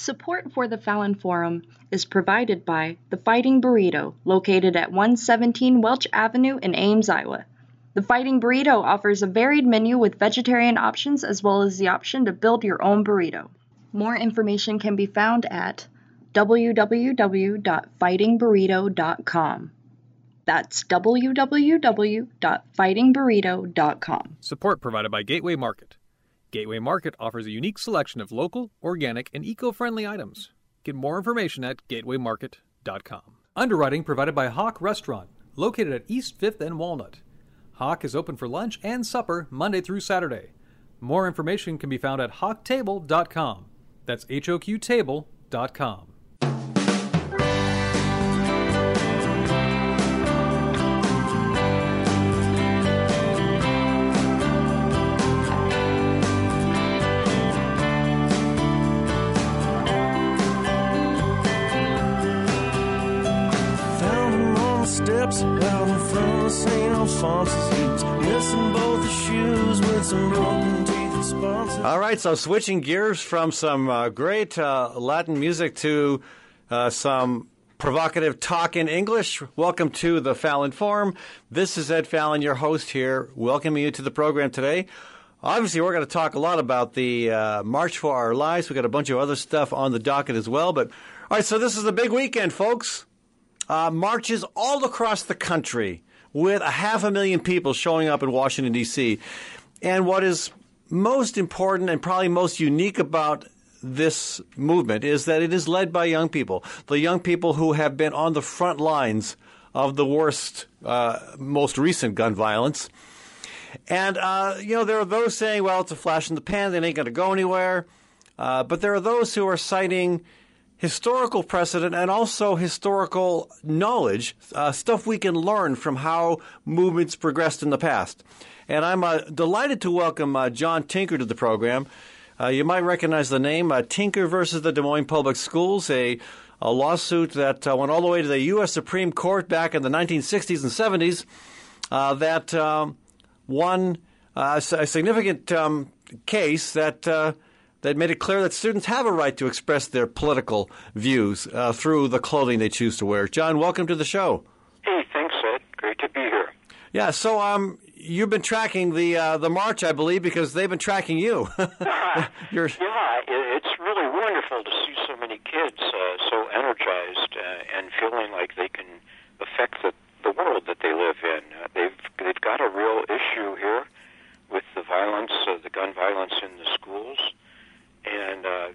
Support for the Fallon Forum is provided by The Fighting Burrito, located at 117 Welch Avenue in Ames, Iowa. The Fighting Burrito offers a varied menu with vegetarian options as well as the option to build your own burrito. More information can be found at www.fightingburrito.com. That's www.fightingburrito.com. Support provided by Gateway Market. Gateway Market offers a unique selection of local, organic, and eco friendly items. Get more information at gatewaymarket.com. Underwriting provided by Hawk Restaurant, located at East 5th and Walnut. Hawk is open for lunch and supper Monday through Saturday. More information can be found at hawktable.com. That's H O Q table.com. steps out in front of St. Missing both shoes with some broken teeth. All right, so switching gears from some uh, great uh, Latin music to uh, some provocative talk in English. Welcome to the Fallon Forum. This is Ed Fallon, your host here, welcoming you to the program today. Obviously, we're going to talk a lot about the uh, March for Our Lives. We've got a bunch of other stuff on the docket as well. But, all right, so this is a big weekend, folks. Uh, marches all across the country with a half a million people showing up in Washington, D.C. And what is most important and probably most unique about this movement is that it is led by young people, the young people who have been on the front lines of the worst, uh, most recent gun violence. And, uh, you know, there are those saying, well, it's a flash in the pan, they ain't going to go anywhere. Uh, but there are those who are citing historical precedent and also historical knowledge, uh, stuff we can learn from how movements progressed in the past. And I'm uh, delighted to welcome uh, John Tinker to the program. Uh, you might recognize the name uh, Tinker versus the Des Moines Public Schools, a, a lawsuit that uh, went all the way to the U.S. Supreme Court back in the 1960s and 70s uh, that um, won a significant um, case that that made it clear that students have a right to express their political views uh, through the clothing they choose to wear. John, welcome to the show. Hey, thanks, Ed. Great to be here. Yeah, so um, you've been tracking the uh, the march, I believe, because they've been tracking you. Yeah, it's really wonderful to see so many kids uh, so energized uh, and feeling like they can affect the, the world that they live in. Uh, they've they've got a real issue here with the violence, uh, the gun violence in the schools, and uh,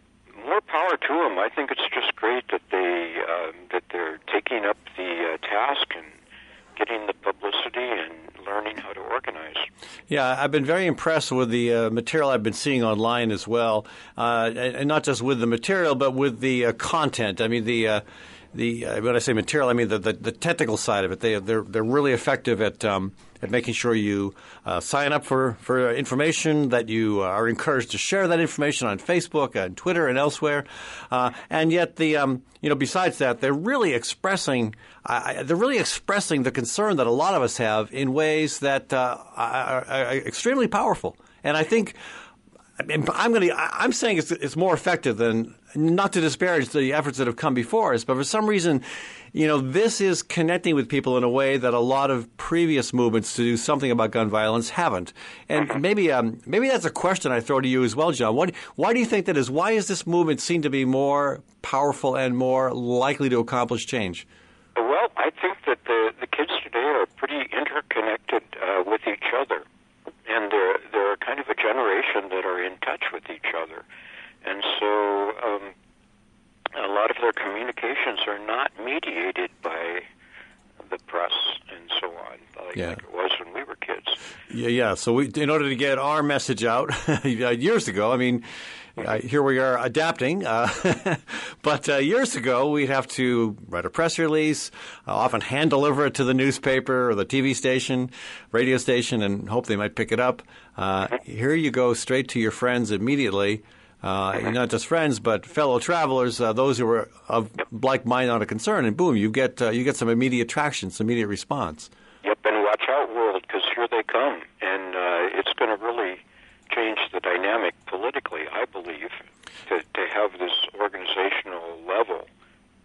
more power to them. I think it's just great that they um, that they're taking up the uh, task and getting the publicity and learning how to organize. Yeah, I've been very impressed with the uh, material I've been seeing online as well, uh, and, not just with the material, but with the uh, content. I mean, the uh, the uh, when I say material, I mean the, the, the technical side of it. They they're they're really effective at um, at making sure you uh, sign up for for information that you are encouraged to share that information on Facebook and Twitter and elsewhere. Uh, and yet the um, you know besides that, they're really expressing they're really expressing the concern that a lot of us have in ways that uh, are, are extremely powerful. And I think. I'm going to. I'm saying it's, it's more effective than not to disparage the efforts that have come before us, but for some reason, you know, this is connecting with people in a way that a lot of previous movements to do something about gun violence haven't. And maybe, um, maybe that's a question I throw to you as well, John. What, why do you think that is? Why is this movement seen to be more powerful and more likely to accomplish change? Well, I think that the the kids today are pretty interconnected uh, with each other, and they're they're kind of a generation that are in touch with each other, and so um, a lot of their communications are not mediated by the press and so on, like, Yeah. like it was when we were kids. Yeah, yeah. So we, in order to get our message out years ago, I mean, uh, here we are adapting. Uh, but uh, years ago, we'd have to write a press release, uh, often hand deliver it to the newspaper or the TV station, radio station, and hope they might pick it up. Uh, here you go straight to your friends immediately. Uh, not just friends, but fellow travelers, uh, those who are of like mind on a concern, and boom, you get uh, you get some immediate traction, some immediate response. Yep, and watch out, world, because here they come, and uh, it's going to really change the dynamic politically. I believe to to have this organizational level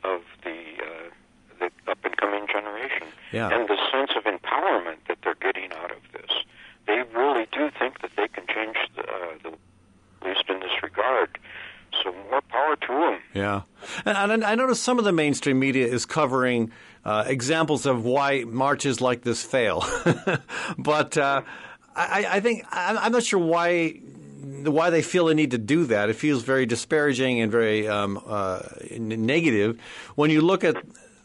of the uh, the up and coming generation, Yeah. and the sense of empowerment that they're getting out of this. They really do think that they can change the, uh, the at least in this regard. So more power to them. Yeah, and, I noticed some of the mainstream media is covering uh, examples of why marches like this fail, but uh, I, I think I'm I'm not sure why why they feel the need to do that. It feels very disparaging and very um, uh, negative when you look at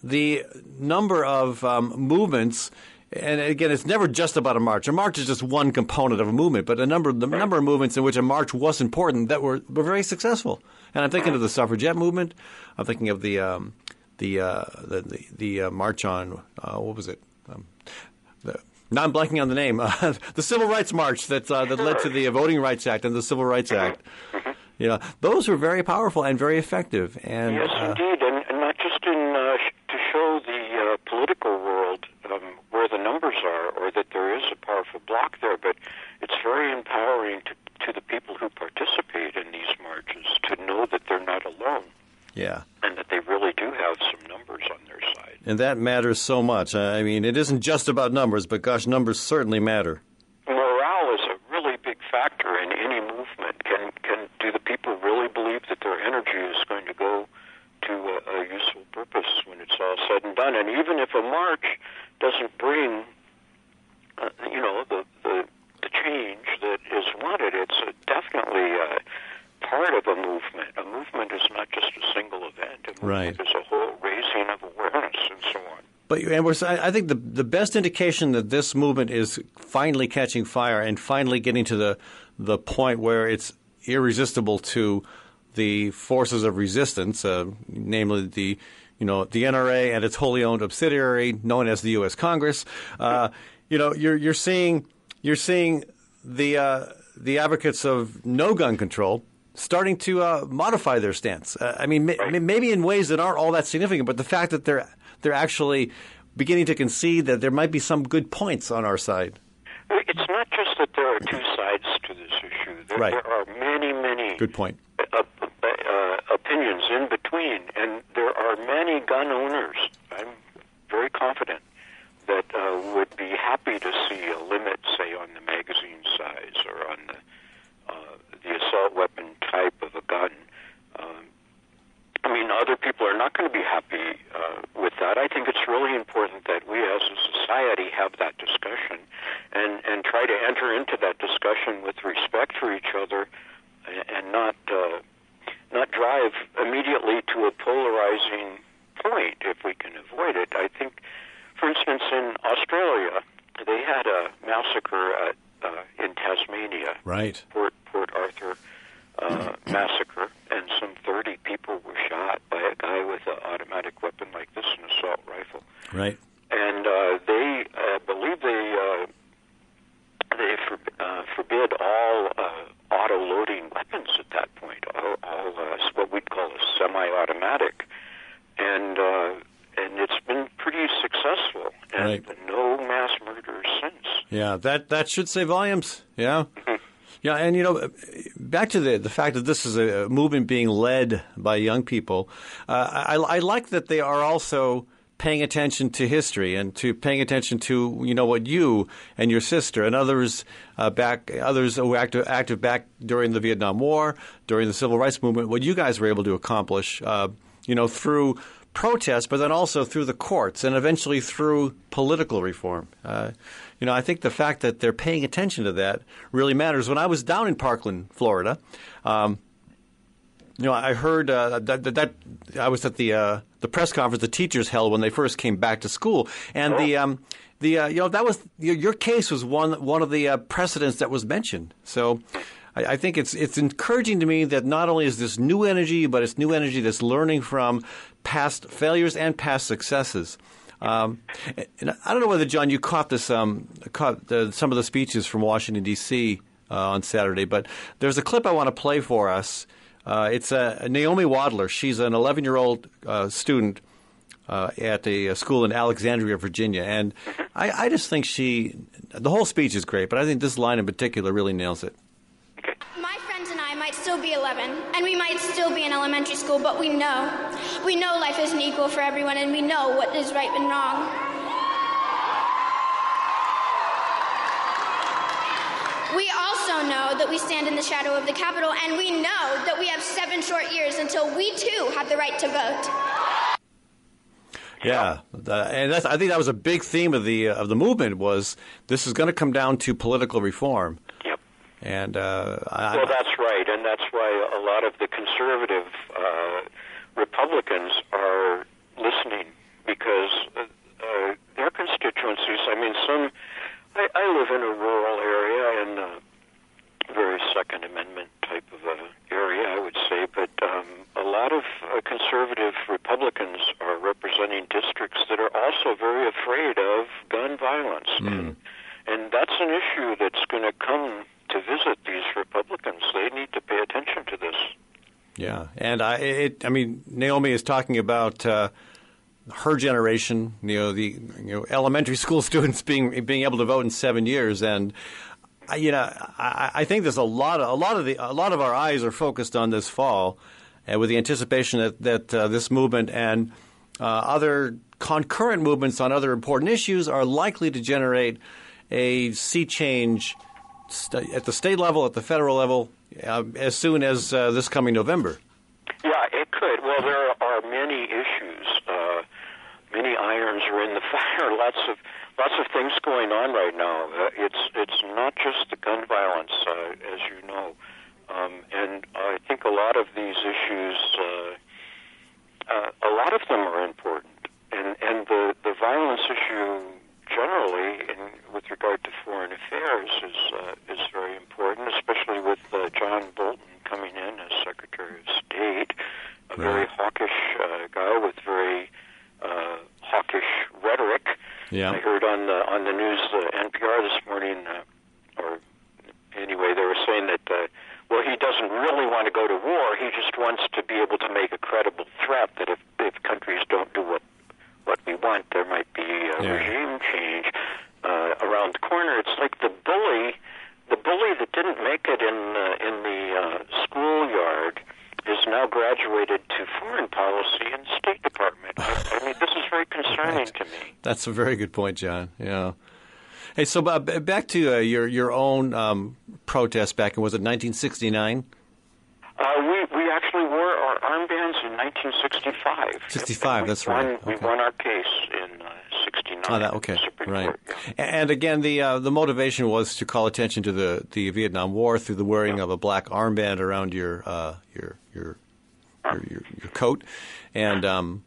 the number of um, movements. And again, it's never just about a march. A march is just one component of a movement, but a number the number of movements in which a march was important that were, were very successful. And I'm thinking of the suffragette movement. I'm thinking of the um, the, uh, the the the uh, march on uh, what was it? Um, the, now I'm blanking on the name. Uh, the Civil Rights March that uh, that led to the Voting Rights Act and the Civil Rights Act. You know, those were very powerful and very effective. And Yes, uh, indeed, and, and not just in uh, sh- to show the uh, political world um, where the numbers are, or that there is a powerful block there, but it's very empowering to, to the people who participate in these marches to know that they're not alone yeah. and that they really do have some numbers on their side. And that matters so much. I mean, it isn't just about numbers, but gosh, numbers certainly matter. Morale is a really big factor in any movement. Can can do the people really believe that their energy is going to go to a, a useful purpose when it's all said and done? And even if a march doesn't bring, uh, you know, the, the the change that is wanted, it's a, definitely a part of a movement. A movement is not just a single event. A movement Right. is a whole raising of awareness and so on. But and we're, I think the the best indication that this movement is finally catching fire and finally getting to the the point where it's irresistible to the forces of resistance, uh, namely the you know the NRA and its wholly owned subsidiary known as the U.S. Congress. Uh, you know, you're you're seeing you're seeing the uh, the advocates of no gun control starting to uh, modify their stance. Uh, I mean, ma- maybe in ways that aren't all that significant, but the fact that they're they're actually beginning to concede that there might be some good points on our side. It's not just that there are two sides to this issue. There, Right. there are many, many Good point. uh, uh, opinions in between, and there are many gun owners. I'm very confident that uh, would be happy to see a limit, say, on the magazine size or on the uh, the assault weapon type of a gun. Um, I mean, other people are not going to be happy uh, with that. I think it's really important that we as a society have that discussion and, and try to enter into that discussion with respect for each other and, and not uh, not drive immediately to a polarizing point if we can avoid it. I think, for instance, in Australia, they had a massacre at, uh, in Tasmania. Right. Port Port Arthur uh, massacre, and some 30 people were shot by a guy with an automatic weapon like this, an assault rifle. Right. And uh, they uh, believe they uh, they for, uh, forbid all uh, auto-loading weapons at that point, all, all uh, what we'd call a semi-automatic, and uh, and it's been pretty successful, and Right. no mass murders since. Yeah, that that should say volumes. Yeah. Yeah, and you know, back to the the fact that this is a movement being led by young people. Uh, I, I like that they are also paying attention to history and to paying attention to you know what you and your sister and others uh, back others who were active active back during the Vietnam War, during the Civil Rights Movement, what you guys were able to accomplish. Uh, you know, through protest, but then also through the courts and eventually through political reform. Uh, you know, I think the fact that they're paying attention to that really matters. When I was down in Parkland, Florida, um, you know, I heard uh, that, that, that I was at the uh, the press conference the teachers held when they first came back to school, and the um, the uh, you know that was your, your case was one one of the uh, precedents that was mentioned. So. I, I think it's it's encouraging to me that not only is this new energy, but it's new energy that's learning from past failures and past successes. Um, I don't know whether John you caught this um, caught the, some of the speeches from Washington D.C. Uh, on Saturday, but there's a clip I want to play for us. Uh, it's uh, Naomi Wadler. She's an 11 year old uh, student uh, at a, a school in Alexandria, Virginia, and I, I just think she the whole speech is great, but I think this line in particular really nails it. My friends and I might still be 11 and we might still be in elementary school, but we know. We know life isn't equal for everyone, and we know what is right and wrong. We also know that we stand in the shadow of the Capitol, and we know that we have seven short years until we too have the right to vote. Yeah, and that's, I think that was a big theme of the uh, of the movement was this is going to come down to political reform. And uh, I, Well, that's right, and that's why a lot of the conservative uh, Republicans are listening because uh, uh, their constituencies. I mean, some. I, I live in a rural area in a very Second Amendment type of uh, area, I would say, but um, a lot of uh, conservative Republicans are representing districts that are also very afraid of gun violence. And, and that's an issue that's going to come to visit these Republicans. They need to pay attention to this. Yeah, and I, it, I mean, Naomi is talking about uh, her generation. You know, the you know elementary school students being being able to vote in seven years, and I- you know, I, I think there's a lot of a lot of the a lot of our eyes are focused on this fall, uh, with the anticipation that that uh, this movement and uh, other concurrent movements on other important issues are likely to generate a sea change st- at the state level, at the federal level, uh, as soon as uh, this coming November. Yeah, it could. Well, there are many issues. Uh, many irons are in the fire. Lots of lots of things going on right now. Uh, it's it's not just the gun violence, uh, as you know, um, and I think a lot of these issues, uh, uh, a lot of them are important, and and the the violence issue generally, in, with regard to foreign affairs, is uh, is very important, especially with uh, John Bolton coming in as Secretary of State, a very hawkish uh, guy with very uh, hawkish rhetoric. Yeah. I heard on the on the news uh, NPR this morning, uh, or anyway, they were saying that. Uh, well, he doesn't really want to go to war. He just wants to be able to make a credible threat that if if countries don't do what what we want, there might be a Yeah. regime change uh, around the corner. It's like the bully, the bully that didn't make it in uh, in the uh, schoolyard is now graduated to foreign policy in the State Department. I, I mean, this is very concerning to me. That's a very good point, John. Yeah. Hey, so uh, back to uh, your your own um, protest back in was it 1969? Uh, we we actually wore our armbands in 1965. 65, We that's won- right. We won our case in uh, 69. Oh, that okay, right. Court, yeah. And again, the uh, the motivation was to call attention to the, the Vietnam War through the wearing of a black armband around your uh, your, your your your your coat, and um,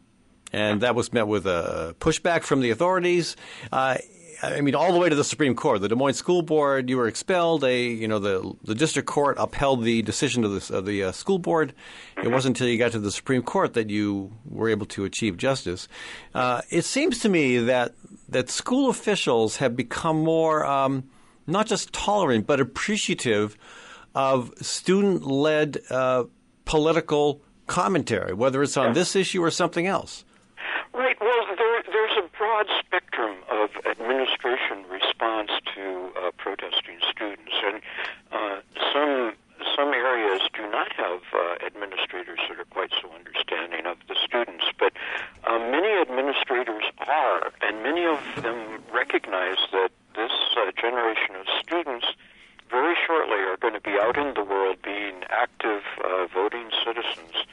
and that was met with a pushback from the authorities. Uh, I mean, all the way to the Supreme Court. The Des Moines School Board, you were expelled. They, you know, the the district court upheld the decision of the of the uh, school board. It wasn't until you got to the Supreme Court that you were able to achieve justice. Uh, it seems to me that that school officials have become more um, not just tolerant but appreciative of student-led uh, political commentary, whether it's on this issue or something else. Right. Well, there, there's a broad spectrum of administration response to uh, protesting students, and uh, some some areas do not have uh, administrators that are quite so understanding of the students, but uh, many administrators are, and many of them recognize that this uh, generation of students very shortly are going to be out in the world being active uh, voting citizens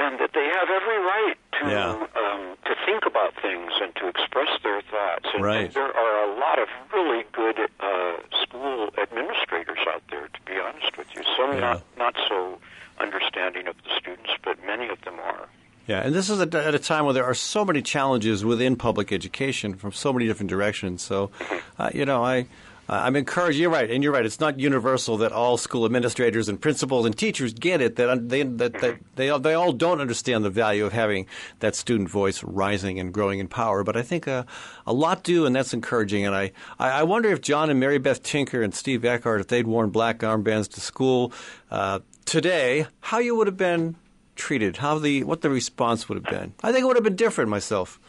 and that they have every right to Yeah. um, to think about things and to express their thoughts. And, Right. and there are a lot of really good uh, school administrators out there, to be honest with you. Some Yeah. not not so understanding of the students, but many of them are. Yeah, and this is at a time where there are so many challenges within public education from so many different directions. So, uh, you know, I. I'm encouraged. You're right, and you're right. It's not universal that all school administrators and principals and teachers get it. That they that, that they all, they all don't understand the value of having that student voice rising and growing in power. But I think uh, a lot do, and that's encouraging. And I, I I wonder if John and Mary Beth Tinker and Steve Eckhart, if they'd worn black armbands to school uh, today, how you would have been treated, how the what the response would have been. I think it would have been different myself.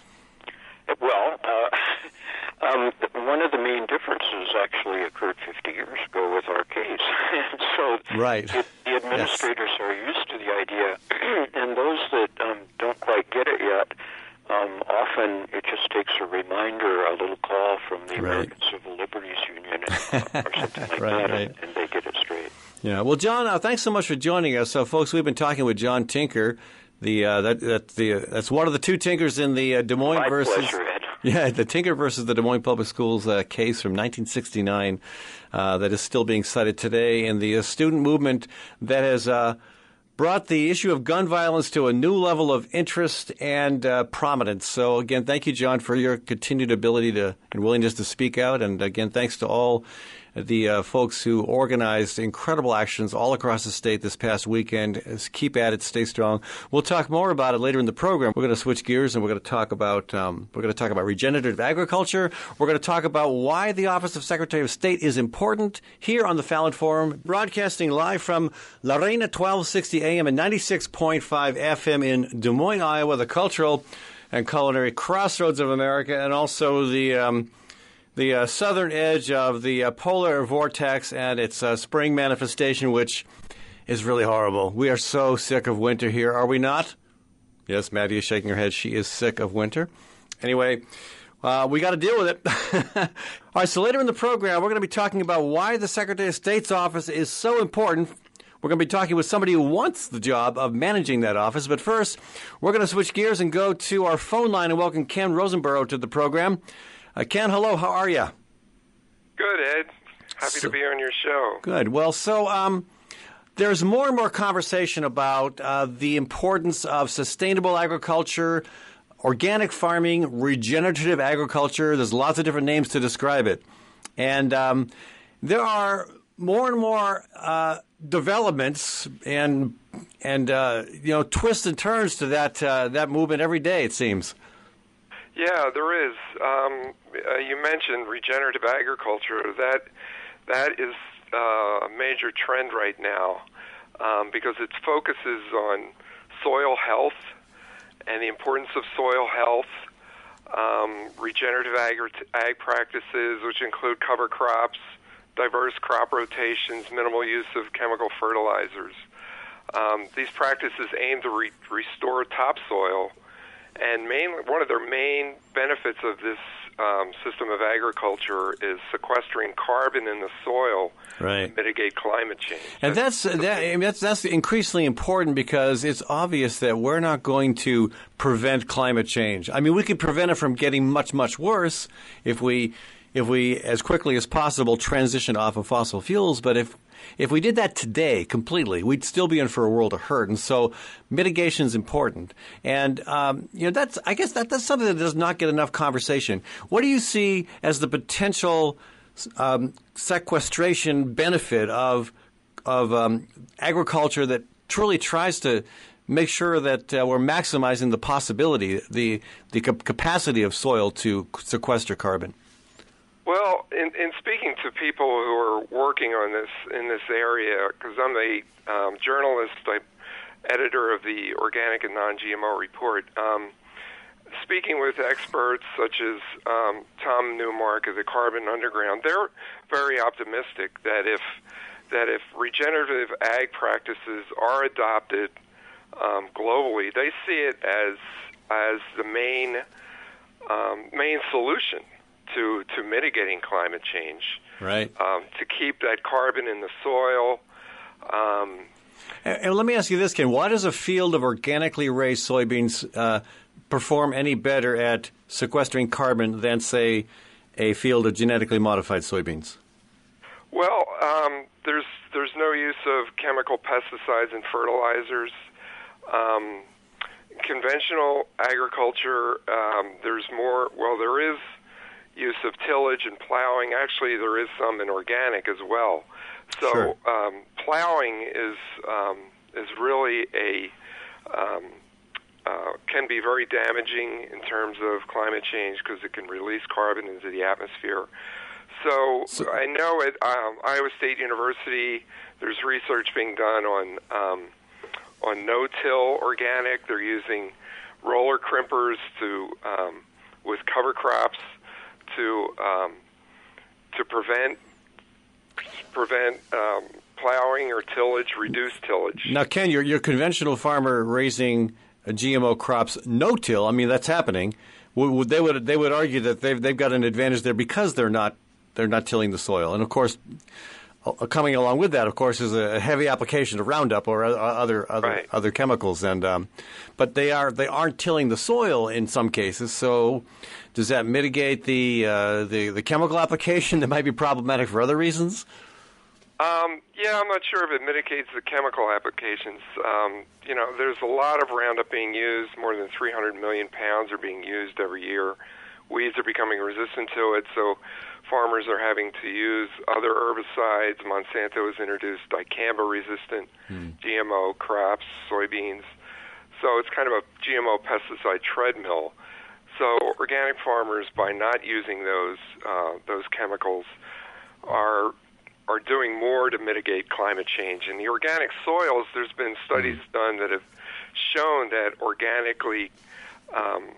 Well, uh, um, one of the main differences actually occurred 50 years ago with our case. and so Right. it, the administrators yes. are used to the idea, and those that um, don't quite get it yet, um, often it just takes a reminder, a little call from the right. American Civil Liberties Union or something like right, that, right. And, and, they get it straight. Yeah. Well, John, uh, thanks so much for joining us. So, folks, we've been talking with John Tinker. The uh, that, that the uh, that's one of the two Tinkers in the uh, Des Moines My versus pleasure, yeah the Tinker versus the Des Moines Public Schools uh, case from 1969 that is still being cited today, and the student movement that has brought the issue of gun violence to a new level of interest and uh, prominence. So, again, thank you, John, for your continued ability to and willingness to speak out. And again, thanks to all the uh, folks who organized incredible actions all across the state this past weekend. Keep at it, stay strong. We'll talk more about it later in the program. We're going to switch gears and we're going to talk about um, we're going to talk about regenerative agriculture. We're going to talk about why the Office of Secretary of State is important here on the Fallon Forum, broadcasting live from La Reina 1260 AM and 96.5 FM in Des Moines, Iowa, the cultural and culinary crossroads of America, and also the um, the uh, southern edge of the uh, polar vortex and its uh, spring manifestation, which is really horrible. We are so sick of winter here, are we not? Yes, Maddie is shaking her head. She is sick of winter. Anyway, uh, we got to deal with it. All right, so later in the program, we're going to be talking about why the Secretary of State's office is so important. We're going to be talking with somebody who wants the job of managing that office. But first, we're going to switch gears and go to our phone line and welcome Ken Roseboro to the program. Uh, Ken, hello. How are you? Good, Ed. Happy so, to be on your show. Good. Well, so um, there's more and more conversation about uh, the importance of sustainable agriculture, organic farming, regenerative agriculture. There's lots of different names to describe it. And um, there are more and more uh, developments and and uh, you know twists and turns to that uh, that movement every day. It seems. Yeah, there is. Um, uh, you mentioned regenerative agriculture. That that is uh, a major trend right now um, because it focuses on soil health and the importance of soil health. Um, regenerative ag, ag practices, which include cover crops, diverse crop rotations, minimal use of chemical fertilizers. Um, these practices aim to re- restore topsoil and main, one of their main benefits of this um, system of agriculture is sequestering carbon in the soil right. to mitigate climate change. And that's that's, that, I mean, that's that's increasingly important because it's obvious that we're not going to prevent climate change. I mean, we could prevent it from getting much much worse if we if we as quickly as possible transition off of fossil fuels. But if if we did that today completely, we'd still be in for a world of hurt. And so mitigation is important. And, um, you know, that's, I guess that, that's something that does not get enough conversation. What do you see as the potential um, sequestration benefit of, of um, agriculture that truly tries to make sure that uh, we're maximizing the possibility, the, the capacity of soil to sequester carbon? Well, in, in speaking to people who are working on this in this area, because I'm a um, journalist, I'm editor of the Organic and Non-GMO Report. Um, speaking with experts such as um, Tom Newmark of the Carbon Underground, they're very optimistic that if that if regenerative ag practices are adopted um, globally, they see it as as the main um, main solution to to mitigating climate change. Right. Um, to keep that carbon in the soil. Um, and, and, let me ask you this, Ken: Why does a field of organically raised soybeans uh, perform any better at sequestering carbon than, say, a field of genetically modified soybeans? Well, um, there's there's no use of chemical pesticides and fertilizers. Um, conventional agriculture, um, there's more. Well, there is use of tillage and plowing. Actually, there is some in organic as well. So sure. um, plowing is um, is really a um, uh, can be very damaging in terms of climate change because it can release carbon into the atmosphere. So, so I know at um, Iowa State University, there's research being done on um, on no-till organic. They're using roller crimpers to um, with cover crops to um, to prevent prevent um, plowing or tillage, reduce tillage. Now, Ken, your your conventional farmer raising uh, GMO crops no till. I mean, that's happening. They would they would argue that they've they've got an advantage there because they're not they're not tilling the soil, and of course. uh, Coming along with that, of course, is a heavy application of Roundup or other other Right. other chemicals, and um, but they are they aren't tilling the soil in some cases. So, does that mitigate the uh, the the chemical application that might be problematic for other reasons? Um, yeah, I'm not sure if it mitigates the chemical applications. Um, you know, there's a lot of Roundup being used. More than 300 million pounds are being used every year. Weeds are becoming resistant to it, so farmers are having to use other herbicides. Monsanto has introduced dicamba-resistant GMO crops, soybeans. So it's kind of a GMO pesticide treadmill. So organic farmers, by not using those uh, those chemicals, are are doing more to mitigate climate change. In the organic soils, there's been studies done that have shown that organically um,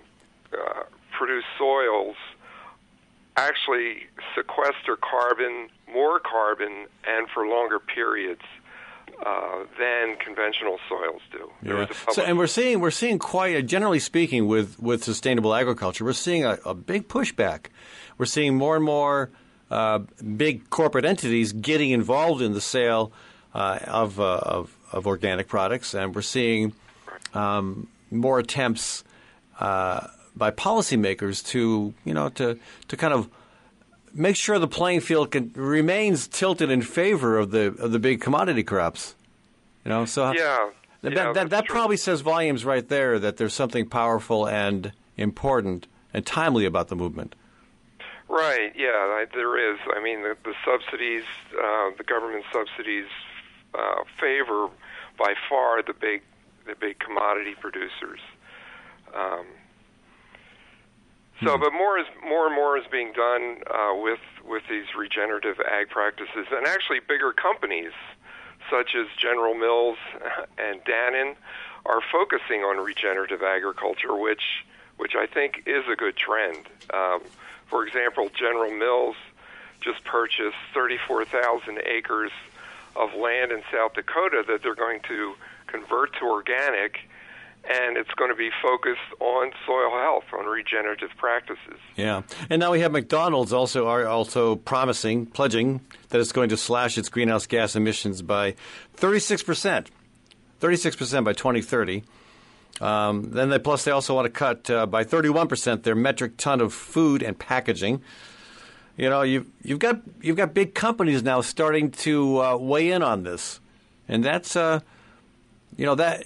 uh, produced soils actually sequester carbon, more carbon, and for longer periods uh, than conventional soils do. A So, and we're seeing we're seeing quite a, generally speaking with with sustainable agriculture, we're seeing a, a big pushback. We're seeing more and more uh, big corporate entities getting involved in the sale uh, of, uh, of of organic products, and we're seeing um, more attempts uh, by policymakers to you know to to kind of make sure the playing field can, remains tilted in favor of the of the big commodity crops. You know, so yeah, that, yeah, that, that probably says volumes right there that there's something powerful and important and timely about the movement. Right. Yeah, I, there is. I mean, the, the subsidies, uh, the government subsidies, uh, favor by far the big, the big commodity producers. Um, so, but more is more and more is being done uh, with with these regenerative ag practices, and actually bigger companies such as General Mills and Dannon are focusing on regenerative agriculture, which which I think is a good trend. Um, for example, General Mills just purchased 34,000 acres of land in South Dakota that they're going to convert to organic, and it's going to be focused on soil health, on regenerative practices. Yeah, and now we have McDonald's also are also promising, pledging that it's going to slash its greenhouse gas emissions by 36 percent, 36 percent by 2030. Um, then they plus they also want to cut uh, by 31 percent their metric ton of food and packaging. You know, you've you've got you've got big companies now starting to uh, weigh in on this, and that's uh, you know that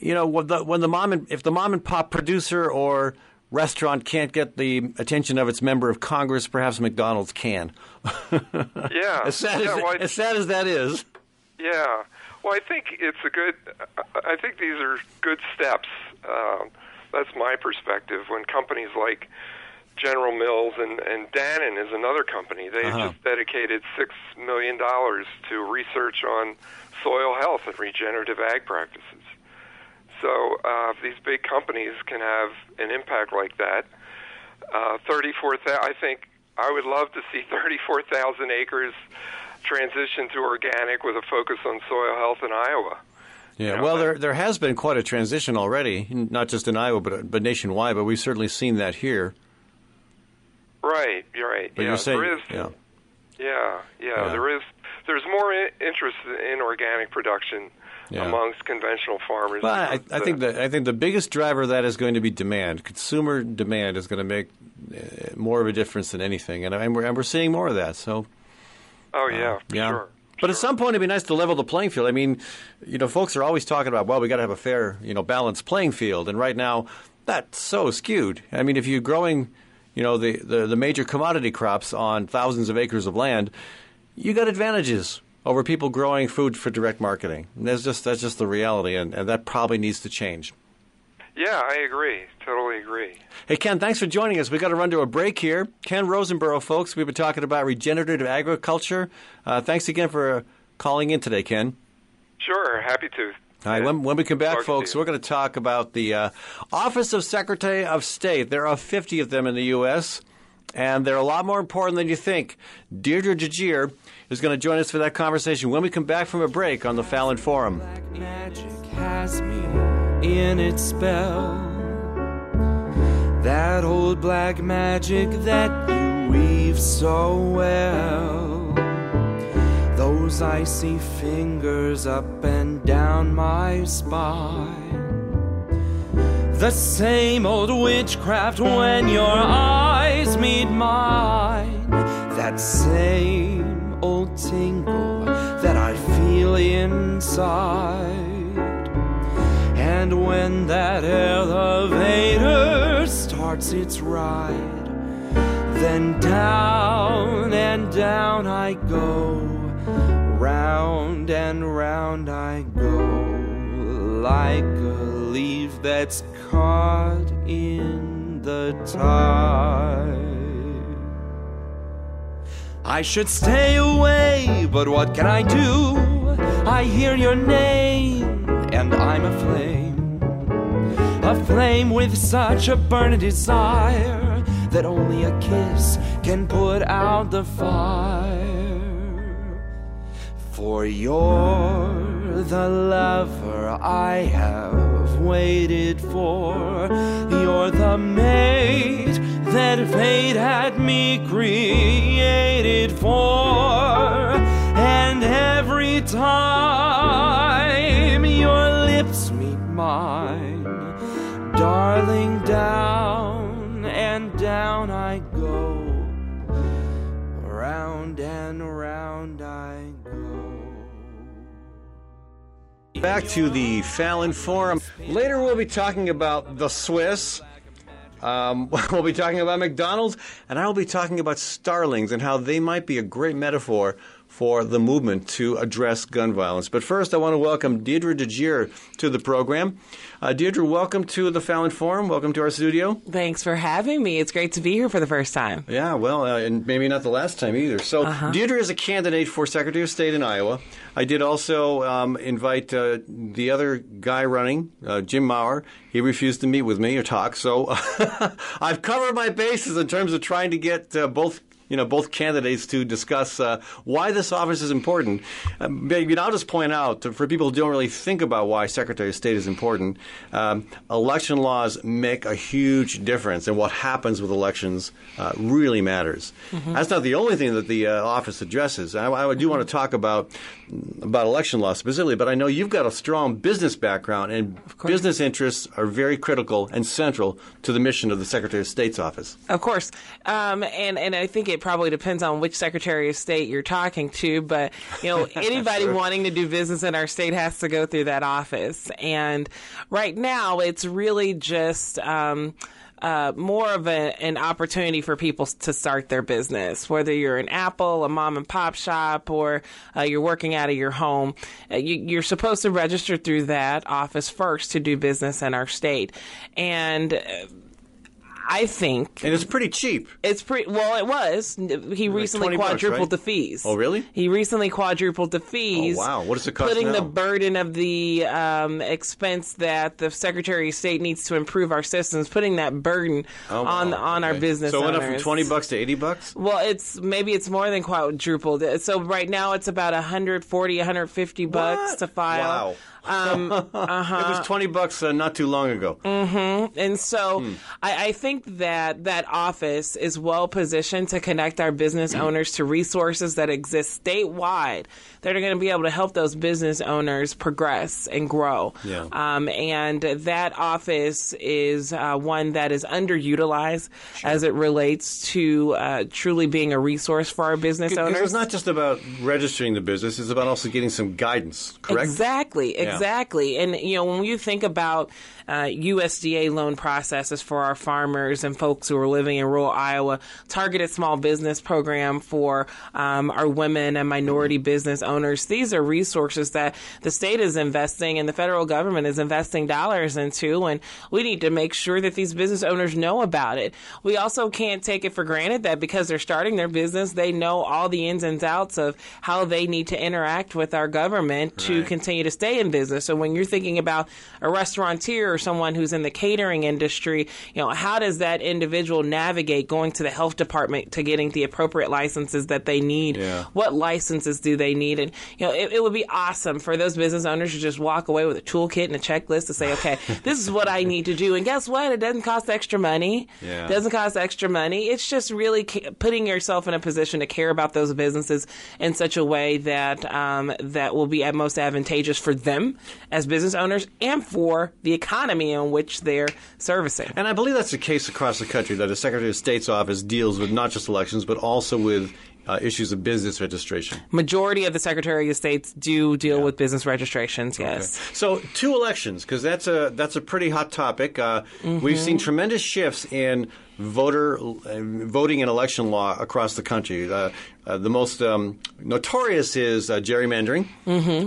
you know when the, when the mom and if the mom and pop producer or restaurant can't get the attention of its member of Congress, perhaps McDonald's can. Yeah, as sad yeah, as well, as sad as that is. Yeah. Well, I think it's a good. I think these are good steps. Um, that's my perspective. When companies like General Mills and and Dannon is another company, they Uh-huh. just dedicated six million dollars to research on soil health and regenerative ag practices. So uh, if these big companies can have an impact like that, uh, thirty-four thousand. I think I would love to see thirty-four thousand acres transition to organic with a focus on soil health in Iowa. Yeah, know, well, there there has been quite a transition already, not just in Iowa, but but nationwide. But we've certainly seen that here. Right, you're right. But yeah, you're saying, there is. yeah, Yeah, yeah, Yeah. there is. There's more interest in organic production Yeah. amongst conventional farmers. Well, I, I uh, think that I think the biggest driver of that is going to be demand. Consumer demand is going to make uh, more of a difference than anything, and, and we're and we're seeing more of that. So Oh yeah, for yeah. sure. But at some point, it'd be nice to level the playing field. I mean, you know, folks are always talking about, well, we got to have a fair, you know, balanced playing field, and right now, that's so skewed. I mean, if you're growing, you know, the, the, the major commodity crops on thousands of acres of land, you got advantages over people growing food for direct marketing. And that's just that's just the reality, and, and that probably needs to change. Yeah, I agree. Totally agree. Hey, Ken, thanks for joining us. We've got to run to a break here. Ken Roseboro, folks, we've been talking about regenerative agriculture. Uh, thanks again for calling in today, Ken. Sure, happy to. All right, when, when we come back, folks, we're going to talk about the uh, Office of Secretary of State. There are 50 of them in the U.S., and they're a lot more important than you think. Deidre DeJear is going to join us for that conversation when we come back from a break on the Fallon Forum. Magic has me in its spell. That old black magic that you weave so well. Those icy fingers up and down my spine. The same old witchcraft when your eyes meet mine. That same old tingle that I feel inside. And when that elevator starts its ride, then down and down I go, round and round I go, like a leaf that's caught in the tide. I should stay away, but what can I do? I hear your name, and I'm aflame. A flame with such a burning desire that only a kiss can put out the fire. For you're the lover I have waited for. You're the mate that fate had me created for. And every time your lips meet mine, darling, down and down I go. Round and round I go. Back to the Fallon Forum. Later, we'll be talking about the Swiss. Um, we'll be talking about McDonald's, and I'll be talking about starlings and how they might be a great metaphor for the movement to address gun violence. But first, I want to welcome Deidre DeJear to the program. Uh, Deidre, welcome to the Fallon Forum. Welcome to our studio. Thanks for having me. It's great to be here for the first time. Yeah, well, uh, and maybe not the last time either. So, Deidre is a candidate for Secretary of State in Iowa. I did also um, invite uh, the other guy running, uh, Jim Mowrer. He refused to meet with me or talk. So, I've covered my bases in terms of trying to get uh, both. You know, both candidates to discuss uh, why this office is important. Um, maybe I'll just point out to, for people who don't really think about why Secretary of State is important, um, election laws make a huge difference, and what happens with elections uh, really matters. That's not the only thing that the uh, office addresses. I, I do want to talk about about election law specifically, but I know you've got a strong business background, and business interests are very critical and central to the mission of the Secretary of State's office. Of course. Um, and, and I think it probably depends on which Secretary of State you're talking to, but you know, anybody wanting to do business in our state has to go through that office. And right now it's really just um, uh, more of a, an opportunity for people to start their business, whether you're an Apple, a mom and pop shop, or uh, you're working out of your home. Uh, you, you're supposed to register through that office first to do business in our state. And uh, I think And it's pretty cheap. it's pretty well. It was. He recently 20 bucks, quadrupled right? the fees. Oh, really? He recently quadrupled the fees. Oh, wow. What does it cost Putting now? the burden of the um, expense that the Secretary of State needs to improve our systems, putting that burden Oh, on wow. on our Okay. business. So it went up from twenty bucks to eighty bucks. Well, it's maybe it's more than quadrupled. So right now it's about 140, 150 bucks What? to file. Wow. Um, It was twenty bucks uh, not too long ago. And so Hmm. I, I think that that office is well positioned to connect our business Hmm. owners to resources that exist statewide that are going to be able to help those business owners progress and grow. Yeah. Um, and that office is uh, one that is underutilized as it relates to uh, truly being a resource for our business owners. it's not just about registering the business; it's about also getting some guidance. Correct. Exactly, exactly. And you know, when you think about uh, USDA loan processes for our farmers and folks who are living in rural Iowa, targeted small business program for um, our women and minority business owners, these are resources that the state is investing and the federal government is investing dollars into, and we need to make sure that these business owners know about it. We also can't take it for granted that because they're starting their business, they know all the ins and outs of how they need to interact with our government to continue to stay in business business. So when you're thinking about a restaurateur or someone who's in the catering industry, you know, how does that individual navigate going to the health department to getting the appropriate licenses that they need? Yeah. What licenses do they need? And you know, it, it would be awesome for those business owners to just walk away with a toolkit and a checklist to say, okay, this is what I need to do. And guess what? It doesn't cost extra money. Yeah. Doesn't cost extra money. It's just really ca- putting yourself in a position to care about those businesses in such a way that um, that will be at most advantageous for them as business owners and for the economy in which they're servicing. And I believe that's the case across the country that the Secretary of State's office deals with not just elections, but also with uh, issues of business registration. Majority of the Secretary of States do deal with business registrations. Yes. So two elections, because that's a that's a pretty hot topic. Uh, We've seen tremendous shifts in voter uh, voting and election law across the country. Uh, uh, the most um, notorious is uh, gerrymandering,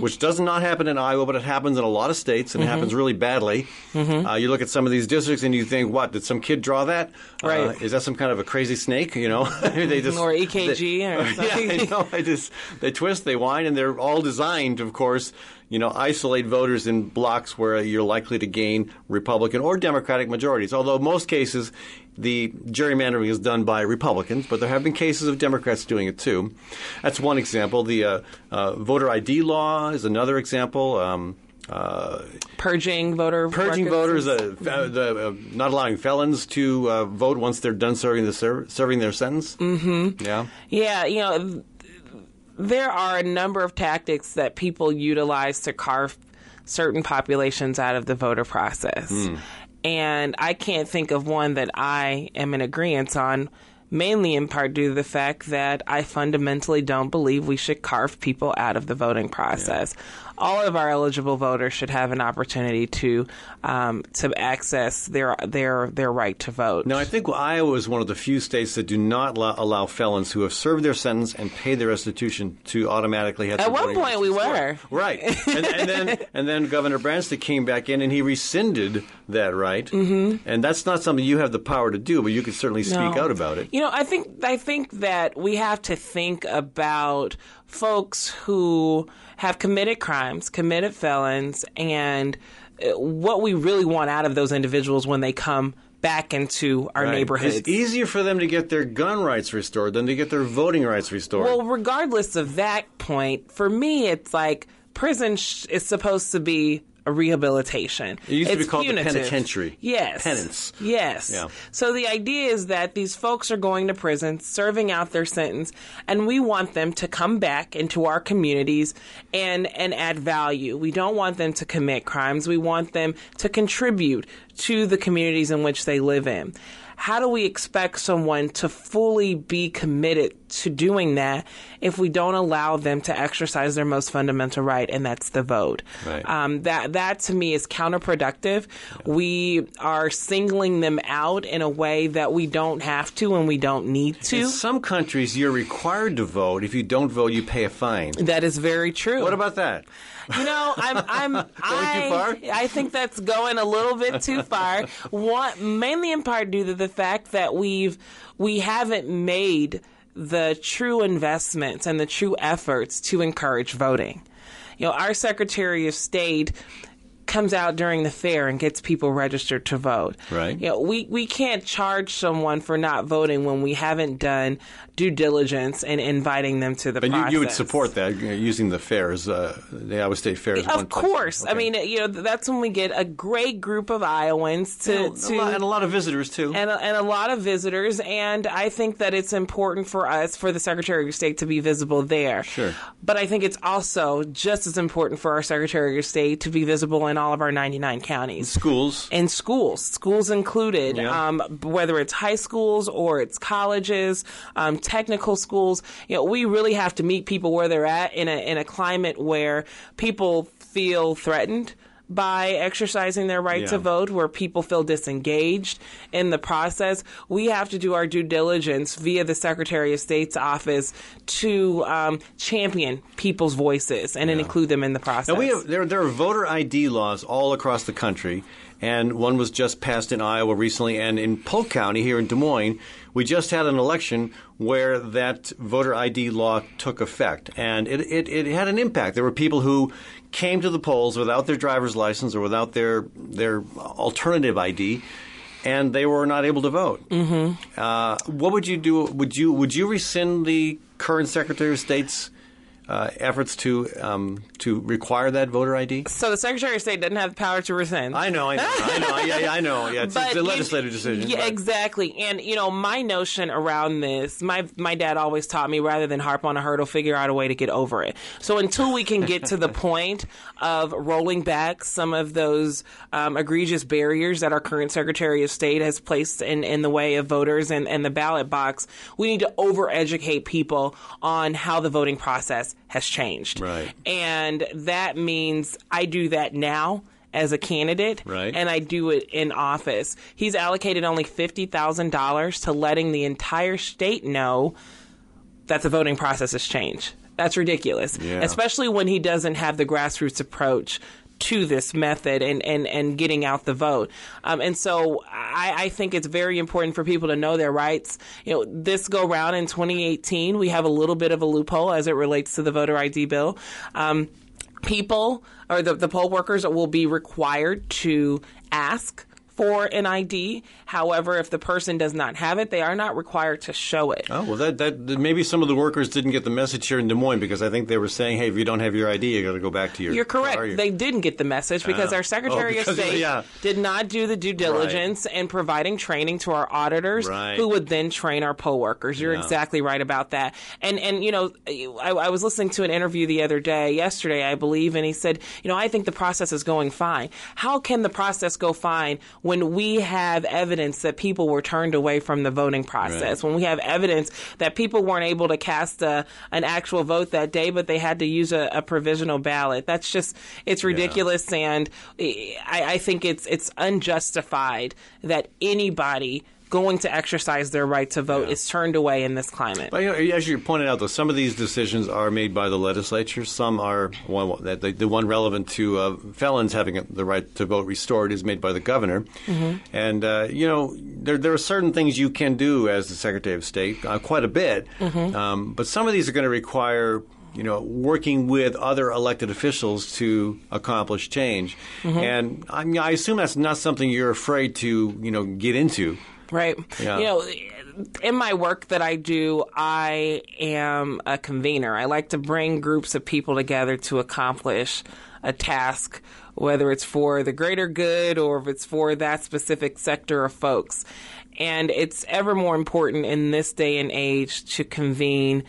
which does not happen in Iowa, but it happens in a lot of states, and it happens really badly. Uh, you look at some of these districts, and you think, "What? Did some kid draw that? Uh, Right. is that some kind of a crazy snake? You know, they just Or EKG or yeah, something. I know. I just they twist, they whine, and they're all designed, of course, you know, isolate voters in blocks where you're likely to gain Republican or Democratic majorities. Although most cases, the gerrymandering is done by Republicans, but there have been cases of Democrats doing it too. That's one example. The uh, uh, voter ID law is another example. Um, uh, Purging voter purging voters, uh, the, uh, not allowing felons to uh, vote once they're done serving the ser- serving their sentence. Mm-hmm. Yeah. Yeah, you know, there are a number of tactics that people utilize to carve certain populations out of the voter process. Hmm. And I can't think of one that I am in agreement on, mainly in part due to the fact that I fundamentally don't believe we should carve people out of the voting process. All of our eligible voters should have an opportunity to um, to access their their their right to vote. Now, I think Iowa is one of the few states that do not allow, allow felons who have served their sentence and paid their restitution to automatically have. The right to vote. At one point we were. right, and, and then and then Governor Branstad came back in and he rescinded that right, mm-hmm. and that's not something you have the power to do, but you could certainly speak No. out about it. You know, I think I think that we have to think about folks who have committed crimes, committed felons, and uh, what we really want out of those individuals when they come back into our Right. neighborhoods. It's easier for them to get their gun rights restored than to get their voting rights restored. Well, regardless of that point, for me, it's like prison sh- is supposed to be a rehabilitation. It used to be It's called the penitentiary. Yes. Penance. Yes. Yeah. So the idea is that these folks are going to prison, serving out their sentence, and we want them to come back into our communities and and add value. We don't want them to commit crimes. We want them to contribute to the communities in which they live in. How do we expect someone to fully be committed to doing that if we don't allow them to exercise their most fundamental right, and that's the vote? Right. Um, that that to me is counterproductive. We are singling them out in a way that we don't have to and we don't need to. in some countries, you're required to vote. If you don't vote, you pay a fine. that is very true. What about that? You know, I'm, I'm, I, far? I think that's going a little bit too far. One, mainly in part due to the fact that we've, we haven't made the true investments and the true efforts to encourage voting. You know, our Secretary of State comes out during the fair and gets people registered to vote. Right. You know, we, we can't charge someone for not voting when we haven't done due diligence in inviting them to the But you, process. you would support that using the fairs, uh, the Iowa State Fair. is one Of place. course. I mean, you know, that's when we get a great group of Iowans to, And a to lot- and a lot of visitors too. and a, and a lot of visitors, and I think that it's important for us, for the Secretary of State, to be visible there. Sure. But I think it's also just as important for our Secretary of State to be visible in all of our 99 counties. Schools. In schools, schools included, Yeah. um, whether it's high schools or it's colleges, um, technical schools. You know, we really have to meet people where they're at in a in a climate where people feel threatened by exercising their right to vote, where people feel disengaged in the process. We have to do our due diligence via the Secretary of State's office to um, champion people's voices and then include them in the process. Now we have there there are voter ID laws all across the country, and one was just passed in Iowa recently, and in Polk County here in Des Moines, we just had an election where that voter ID law took effect, and it, it, it had an impact. There were people who came to the polls without their driver's license or without their their alternative ID, and they were not able to vote. Mm-hmm. Uh, what would you do? Would you would you rescind the current Secretary of State's uh, efforts to um, to require that voter ID? So the Secretary of State doesn't have the power to rescind. I know, I know, I know. Yeah, yeah I know. Yeah, it's, it's a you- legislative decision. Yeah, but- exactly. And you know, my notion around this, my my dad always taught me rather than harp on a hurdle, figure out a way to get over it. So until we can get to the point of rolling back some of those um, egregious barriers that our current Secretary of State has placed in, in the way of voters and, and the ballot box, we need to over-educate people on how the voting process has changed. Right. And that means I do that now as a candidate Right. and I do it in office. He's allocated only $50,000 to letting the entire state know that the voting process has changed. That's ridiculous, Yeah. especially when he doesn't have the grassroots approach to this method and, and, and getting out the vote. Um, and so I, I think it's very important for people to know their rights. You know, this go round in 2018, we have a little bit of a loophole as it relates to the voter ID bill. Um, people or the, the poll workers will be required to ask for an ID. However, if the person does not have it, they are not required to show it. Oh well, that, that maybe some of the workers didn't get the message here in Des Moines because I think they were saying, "Hey, if you don't have your ID, you got to go back to your." You're correct. car, your- They didn't get the message because Ah. our Secretary Oh, of because- State yeah. did not do the due diligence in providing training to our auditors, Right. who would then train our poll workers. You're Yeah. exactly right about that. And and you know, I, I was listening to an interview the other day, yesterday, I believe, and he said, you know, I think the process is going fine. How can the process go fine when we have evidence that people were turned away from the voting process? When we have evidence that people weren't able to cast a, an actual vote that day, but they had to use a, a provisional ballot. That's just it's ridiculous, and eh, I, I think it's it's unjustified that anybody going to exercise their right to vote is turned away in this climate. But you know, as you pointed out, though, some of these decisions are made by the legislature. Some are one that the, the one relevant to uh, felons having the right to vote restored is made by the governor. Mm-hmm. And uh, you know, there there are certain things you can do as the Secretary of State, uh, quite a bit. Mm-hmm. Um, but some of these are going to require. You know, working with other elected officials to accomplish change, Mm-hmm. and I mean, I assume that's not something you're afraid to, you know, get into. Right. Yeah. You know, in my work that I do, I am a convener. I like to bring groups of people together to accomplish a task, whether it's for the greater good or if it's for that specific sector of folks. And it's ever more important in this day and age to convene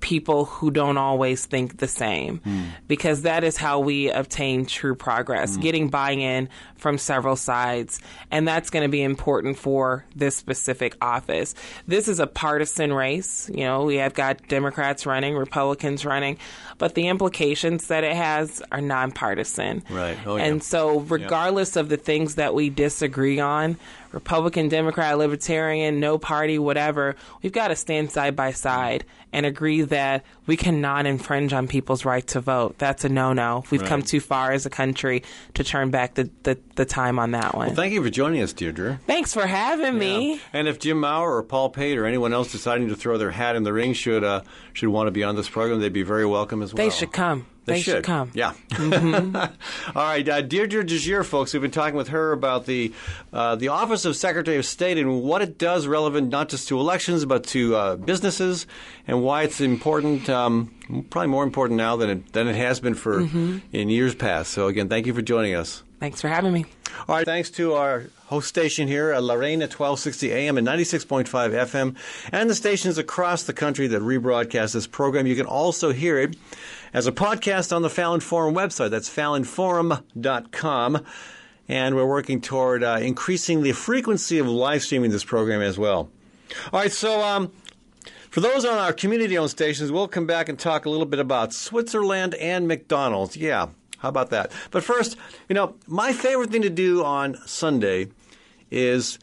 people who don't always think the same. Hmm. Because that is how we obtain true progress hmm. getting buy-in from several sides. And that's going to be important for this specific office. This is a partisan race. You know we have got democrats running republicans running but the implications that it has are nonpartisan. Right. Oh, yeah. and so regardless of the things that we disagree on Republican, Democrat, Libertarian, no party, whatever, we've got to stand side by side and agree that we cannot infringe on people's right to vote. That's a no no. We've come too far as a country to turn back the, the, the time on that one. Thank you for joining us, Deidre. Thanks for having me. And if Jim Mowrer or Paul Pate or anyone else deciding to throw their hat in the ring should uh, should want to be on this program, they'd be very welcome as well. They should come. They, should. come. Yeah. All right, uh, Deidre DeJear, folks, we've been talking with her about the uh, the Office of Secretary of State and what it does relevant not just to elections but to uh, businesses and why it's important. Um, probably more important now than it than it has been for Mm-hmm. in years past. So again, thank you for joining us. Thanks for having me. All right, thanks to our host station here, uh, Lorraine at 1260 AM and 96.5 FM, and the stations across the country that rebroadcast this program. You can also hear it as a podcast on the Fallon Forum website. That's fallonforum.com. And we're working toward uh, increasing the frequency of live streaming this program as well. All right, so um, for those on our community owned stations, we'll come back and talk a little bit about Switzerland and McDonald's. Yeah, how about that? But first, you know, my favorite thing to do on Sunday is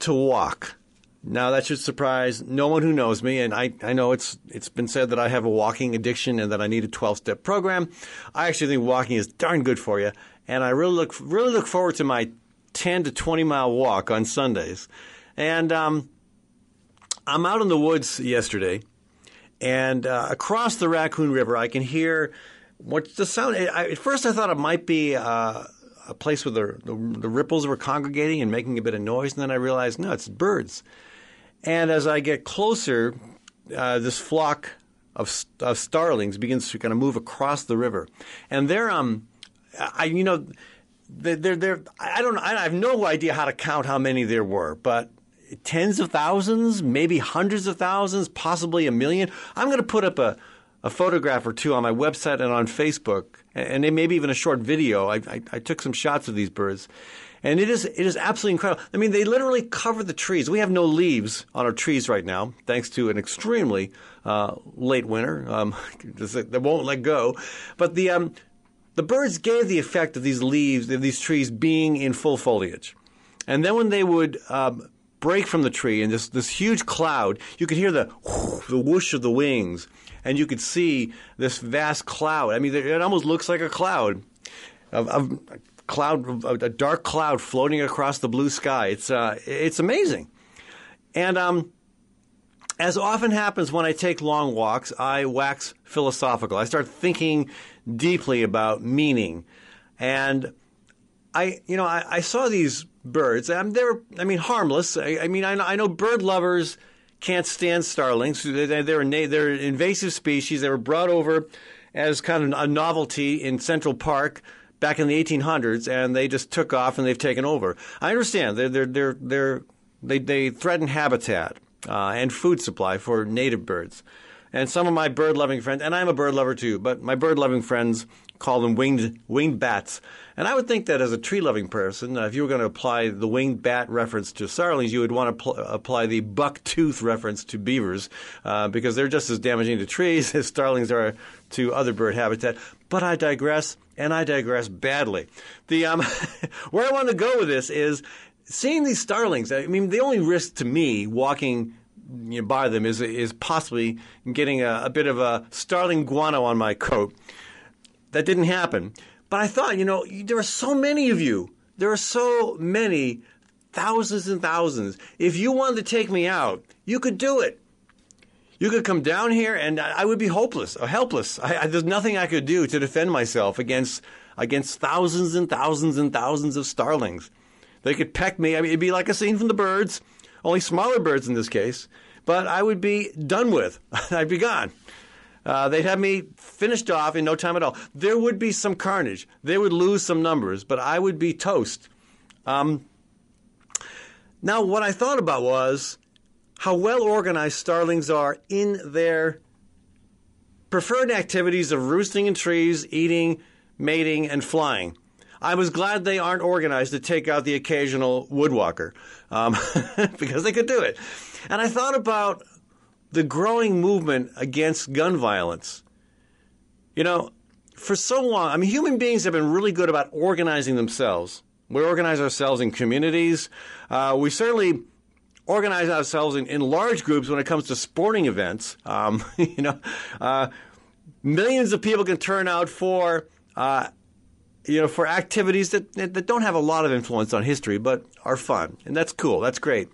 to walk. Now that should surprise no one who knows me, and I, I know it's it's been said that I have a walking addiction and that I need a 12 step program. I actually think walking is darn good for you, and I really look really look forward to my 10 to 20 mile walk on Sundays. And um, I'm out in the woods yesterday, and uh, across the Raccoon River, I can hear what the sound. I, at first, I thought it might be uh, a place where the, the, the ripples were congregating and making a bit of noise, and then I realized no, it's birds. And as I get closer, uh, this flock of, of starlings begins to kind of move across the river, and they're um, I you know. They're, they're, I don't I have no idea how to count how many there were, but tens of thousands, maybe hundreds of thousands, possibly a million. I'm going to put up a, a photograph or two on my website and on Facebook, and maybe even a short video. I, I, I, took some shots of these birds, and it is it is absolutely incredible. I mean, they literally cover the trees. We have no leaves on our trees right now, thanks to an extremely uh, late winter. Um, they won't let go, but the um, the birds gave the effect of these leaves, of these trees being in full foliage. And then when they would um, break from the tree and this, this huge cloud, you could hear the, the whoosh of the wings and you could see this vast cloud. I mean, it almost looks like a cloud, of, of cloud, a dark cloud floating across the blue sky. It's uh, it's amazing, and um, as often happens when I take long walks, I wax philosophical. I start thinking deeply about meaning. And I, you know, I, I saw these birds. Um, they're, I mean, harmless. I, I mean, I know, I know, bird lovers can't stand starlings. They're, they're, they're invasive species. They were brought over as kind of a novelty in Central Park back in the 1800s, and they just took off and they've taken over. I understand. They're, they're, they're, they're, they, they threaten habitat uh, and food supply for native birds. And some of my bird loving friends, and I'm a bird lover too, but my bird loving friends call them winged, winged bats. And I would think that as a tree loving person, uh, if you were going to apply the winged bat reference to starlings, you would want to pl- apply the buck tooth reference to beavers uh, because they're just as damaging to trees as starlings are to other bird habitat. But I digress, and I digress badly. The um, where I want to go with this is seeing these starlings, I mean, the only risk to me walking you know, by them is is possibly getting a, a, bit of a starling guano on my coat. That didn't happen. But I thought, you know, there are so many of you. There are so many, thousands and thousands. If you wanted to take me out, you could do it. You could come down here, and I would be hopeless, or helpless. I, I, there's nothing I could do to defend myself against against thousands and thousands and thousands of starlings. They could peck me. I mean, it'd be like a scene from the birds, only smaller birds in this case. But I would be done with. I'd be gone. Uh, they'd have me finished off in no time at all. There would be some carnage. They would lose some numbers, but I would be toast. Um, now, what I thought about was how well organized starlings are in their preferred activities of roosting in trees, eating, mating, and flying. I was glad they aren't organized to take out the occasional woodwalker um, because they could do it. And I thought about the growing movement against gun violence. You know, for so long, I mean, human beings have been really good about organizing themselves. We organize ourselves in communities. Uh, we certainly organize ourselves in, in, large groups when it comes to sporting events. Um, you know, uh, millions of people can turn out for uh, you know, for activities that, that don't have a lot of influence on history, but are fun, and that's cool. That's great.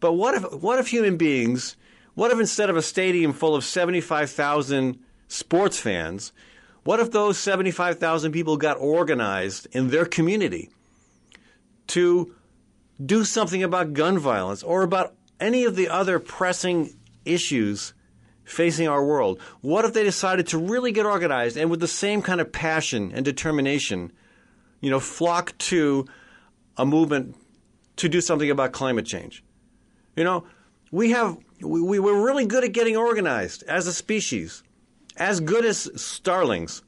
But what if what if human beings? What if instead of a stadium full of seventy five thousand sports fans, what if those seventy five thousand people got organized in their community to do something about gun violence or about any of the other pressing issues facing our world? What if they decided to really get organized and with the same kind of passion and determination, you know, flock to a movement to do something about climate change? You know, we have we, we we're really good at getting organized as a species, as good as starlings.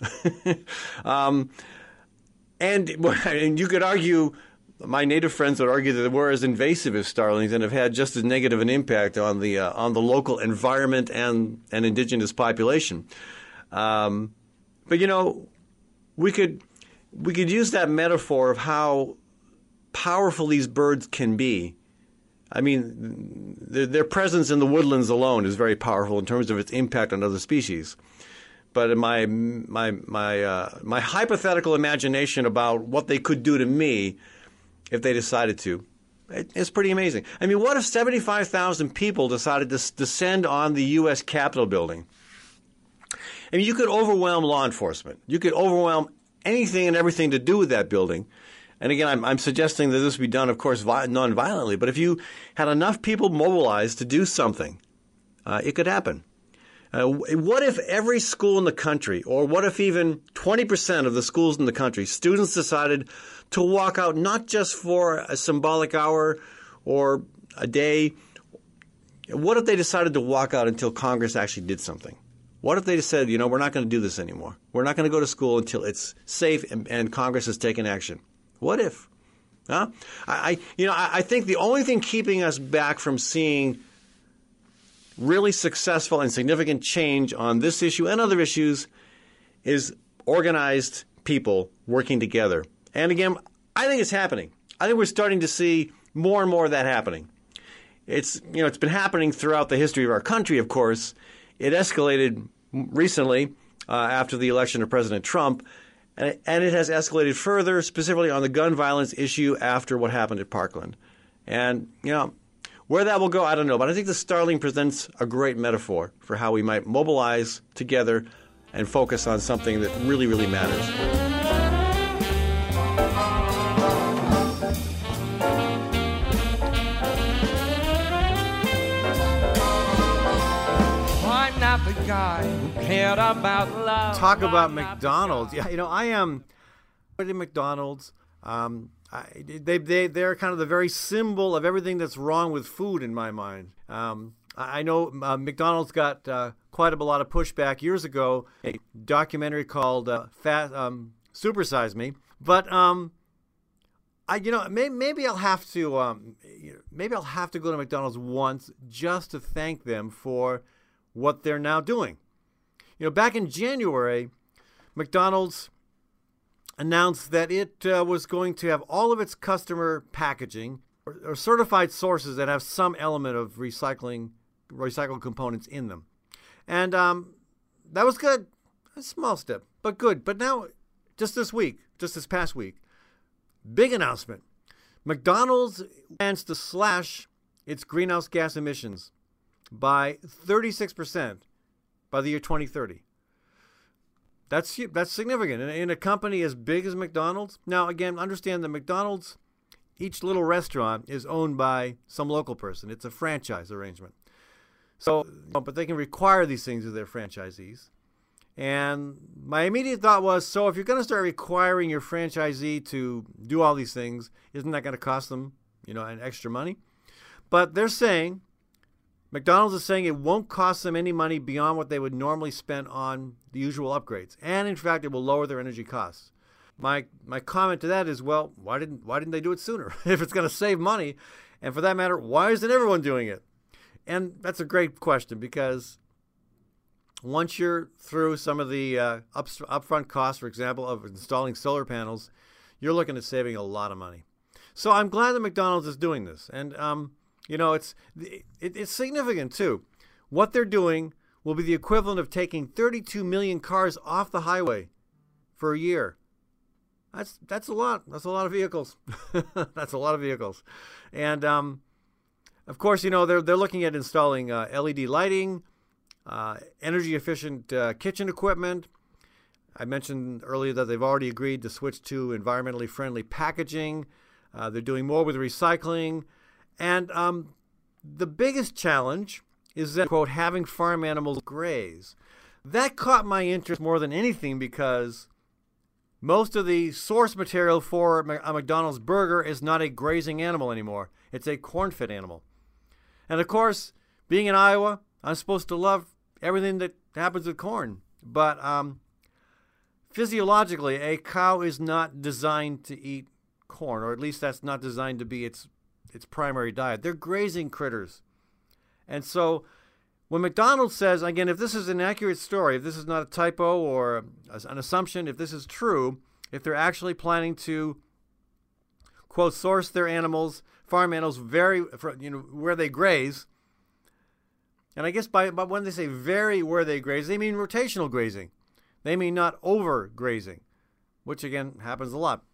um, and, and you could argue my native friends would argue that we're as invasive as starlings and have had just as negative an impact on the uh, on the local environment and an indigenous population. Um, but you know, we could we could use that metaphor of how powerful these birds can be. I mean, their, their presence in the woodlands alone is very powerful in terms of its impact on other species. but in my my my uh, my hypothetical imagination about what they could do to me if they decided to, it's pretty amazing. I mean, what if 75,000 people decided to descend on the U.S. Capitol building? I mean, you could overwhelm law enforcement. You could overwhelm anything and everything to do with that building. And again, I'm, I'm suggesting that this be done, of course, vi- non-violently. But if you had enough people mobilized to do something, uh, it could happen. Uh, what if every school in the country, or what if even 20% of the schools in the country, students decided to walk out not just for a symbolic hour or a day? What if they decided to walk out until Congress actually did something? What if they said, you know, we're not going to do this anymore? We're not going to go to school until it's safe and, and Congress has taken action. What if? Huh? I, I you know, I, I think the only thing keeping us back from seeing really successful and significant change on this issue and other issues is organized people working together. And again, I think it's happening. I think we're starting to see more and more of that happening. It's you know it's been happening throughout the history of our country. Of course, it escalated recently uh, after the election of President Trump, and it, and it has escalated further, specifically on the gun violence issue after what happened at Parkland. And you know where that will go, I don't know. But I think the Starling presents a great metaphor for how we might mobilize together and focus on something that really, really matters. Guy who cared about love. Talk about I'm not the McDonald's. Yeah, you know, I am. But in McDonald's, um, I, they they they're kind of the very symbol of everything that's wrong with food in my mind. Um, I know uh, McDonald's got uh, quite a lot of pushback years ago. A documentary called uh, "Fat um, Supersize Me," but um, I you know maybe, maybe I'll have to um, maybe I'll have to go to McDonald's once just to thank them for what they're now doing. You know, back in January, McDonald's announced that it uh, was going to have all of its customer packaging or, or certified sources that have some element of recycling recycled components in them, and um, that was good. A small step, but good. But now, just this week, just this past week, big announcement: McDonald's plans to slash its greenhouse gas emissions by 36% by the year 2030. That's that's significant in, in a company as big as McDonald's. Now, again, understand that McDonald's, each little restaurant is owned by some local person. It's a franchise arrangement. So, but they can require these things of their franchisees. And my immediate thought was, so if you're going to start requiring your franchisee to do all these things, isn't that going to cost them, you know, an extra money? But they're saying McDonald's is saying it won't cost them any money beyond what they would normally spend on the usual upgrades, and in fact, it will lower their energy costs. My my comment to that is, well, why didn't why didn't they do it sooner? if it's going to save money, and for that matter, why isn't everyone doing it? And that's a great question because once you're through some of the uh, up, upfront costs, for example, of installing solar panels, you're looking at saving a lot of money. So I'm glad that McDonald's is doing this, and um, you know, it's it, it's significant too. What they're doing will be the equivalent of taking 32 million cars off the highway for a year. That's that's a lot. That's a lot of vehicles. that's a lot of vehicles, and um, of course, you know they're they're looking at installing uh, LED lighting, uh, energy efficient uh, kitchen equipment. I mentioned earlier that they've already agreed to switch to environmentally friendly packaging. Uh, they're doing more with recycling. And um, the biggest challenge is that, quote, having farm animals graze. That caught my interest more than anything because most of the source material for a McDonald's burger is not a grazing animal anymore, it's a corn fed animal. And of course, being in Iowa, I'm supposed to love everything that happens with corn. But um, physiologically, a cow is not designed to eat corn, or at least that's not designed to be its its primary diet. They're grazing critters. And so when McDonald says, again, if this is an accurate story, if this is not a typo or an assumption, if this is true, if they're actually planning to, quote, source their animals, farm animals, very, you know, where they graze, and I guess by, by when they say very where they graze, they mean rotational grazing. They mean not overgrazing, which again happens a lot.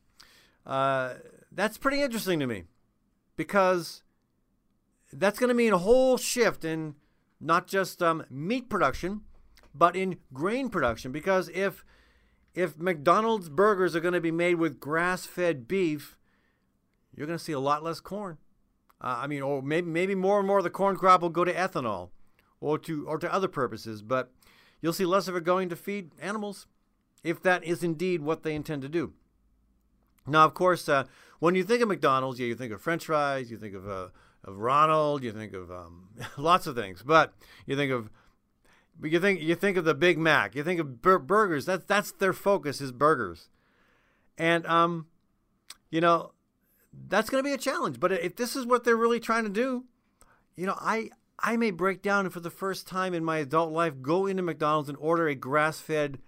Uh, that's pretty interesting to me because that's going to mean a whole shift in not just um, meat production, but in grain production. Because if if McDonald's burgers are going to be made with grass-fed beef, you're going to see a lot less corn. Uh, I mean, or maybe maybe more and more of the corn crop will go to ethanol, or to or to other purposes. But you'll see less of it going to feed animals, if that is indeed what they intend to do. Now, of course, uh, when you think of McDonald's, yeah, you think of French fries, you think of uh, of Ronald, you think of um, lots of things, but you think of you think you think of the Big Mac, you think of bur- burgers. That's that's their focus is burgers, and um, you know, that's going to be a challenge. But if this is what they're really trying to do, you know, I I may break down and for the first time in my adult life go into McDonald's and order a grass-fed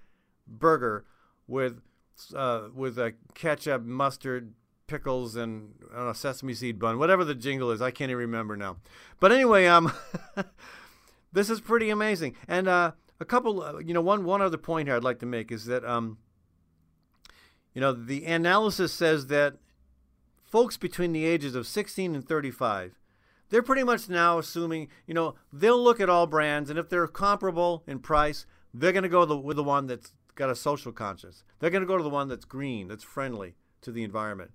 burger with uh, with a ketchup, mustard, pickles, and a sesame seed bun, whatever the jingle is. I can't even remember now. But anyway, um, this is pretty amazing. And uh, a couple, uh, you know, one one other point here I'd like to make is that um, you know, the analysis says that folks between the ages of 16 and 35 they're pretty much now assuming, you know, they'll look at all brands, and if they're comparable in price, they're going to go the, with the one that's got a social conscience. They're going to go to the one that's green, that's friendly to the environment.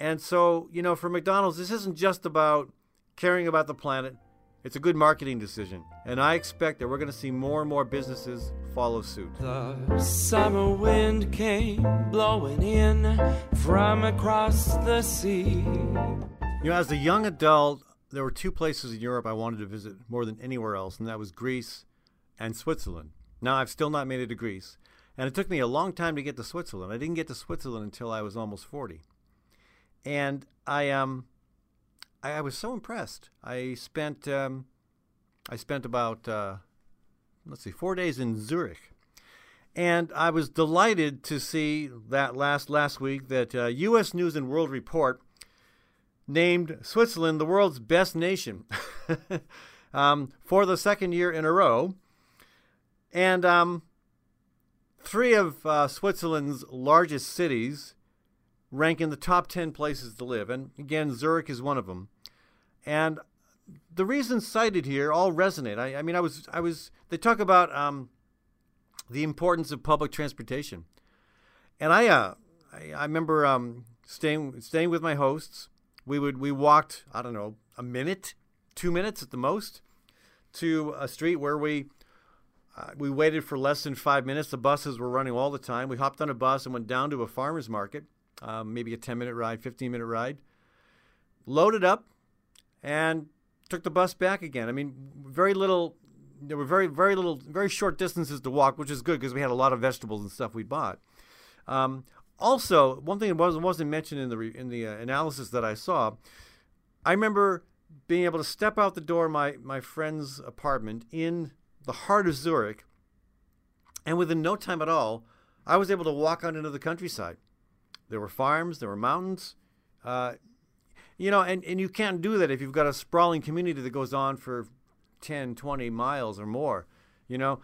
And so, you know, for McDonald's, this isn't just about caring about the planet. It's a good marketing decision. And I expect that we're going to see more and more businesses follow suit. The summer wind came blowing in from across the sea. You know, as a young adult, there were two places in Europe I wanted to visit more than anywhere else, and that was Greece and Switzerland. Now, I've still not made it to Greece, and it took me a long time to get to Switzerland. I didn't get to Switzerland until I was almost 40. And I um I, I was so impressed. I spent um, I spent about uh, let's see, 4 days in Zurich. And I was delighted to see that last last week that uh, U.S. News and World Report named Switzerland the world's best nation um, for the second year in a row. And um, three of uh, Switzerland's largest cities rank in the top 10 places to live. And again, Zurich is one of them. And the reasons cited here all resonate. I, I mean, I was, I was, they talk about um, the importance of public transportation. And I, uh, I, I remember um, staying, staying with my hosts we would we walked I don't know a minute, two minutes at the most, to a street where we uh, we waited for less than five minutes. The buses were running all the time. We hopped on a bus and went down to a farmer's market, um, maybe a 10 minute ride, 15 minute ride, loaded up, and took the bus back again. I mean, very little, there were very, very little, very short distances to walk, which is good because we had a lot of vegetables and stuff we bought. Um, also, one thing that wasn't wasn't mentioned in the re, in the uh, analysis that I saw, I remember being able to step out the door of my my friend's apartment in the heart of Zurich, and within no time at all, I was able to walk out into the countryside. There were farms, there were mountains, uh, you know, and, and you can't do that if you've got a sprawling community that goes on for 10, 20 miles or more, you know.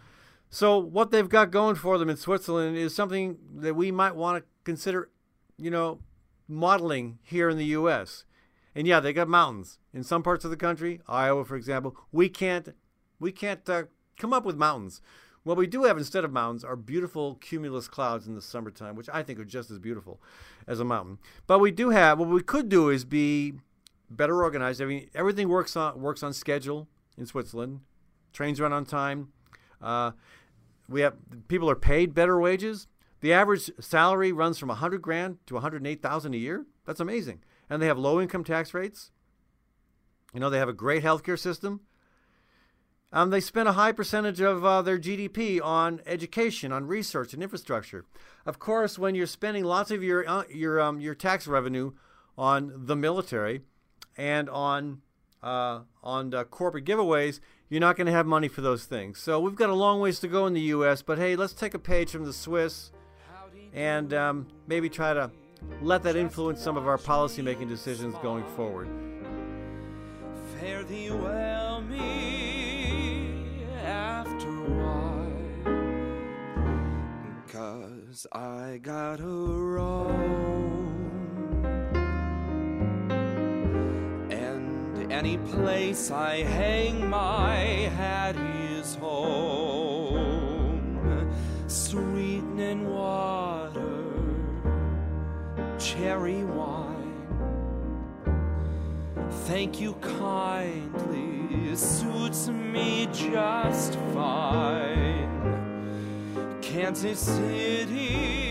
So what they've got going for them in Switzerland is something that we might want to consider, you know, modeling here in the U.S. And yeah, they got mountains in some parts of the country. Iowa, for example, we can't we can't uh, come up with mountains. What we do have instead of mountains are beautiful cumulus clouds in the summertime, which I think are just as beautiful as a mountain. But we do have what we could do is be better organized. I mean, everything works on works on schedule in Switzerland. Trains run on time. Uh, we have people are paid better wages. The average salary runs from 100 grand to 108,000 a year. That's amazing. And they have low income tax rates. You know, they have a great healthcare system. Um, they spend a high percentage of uh, their GDP on education, on research, and infrastructure. Of course, when you're spending lots of your uh, your um, your tax revenue on the military and on uh, on corporate giveaways, you're not going to have money for those things. So we've got a long ways to go in the U.S. But hey, let's take a page from the Swiss and um, maybe try to let that influence some of our policy-making decisions going forward. Fare thee well, me Cause I got a roam. And any place I hang my hat is home. Sweetening water, cherry wine. Thank you kindly, suits me just fine. Kansas City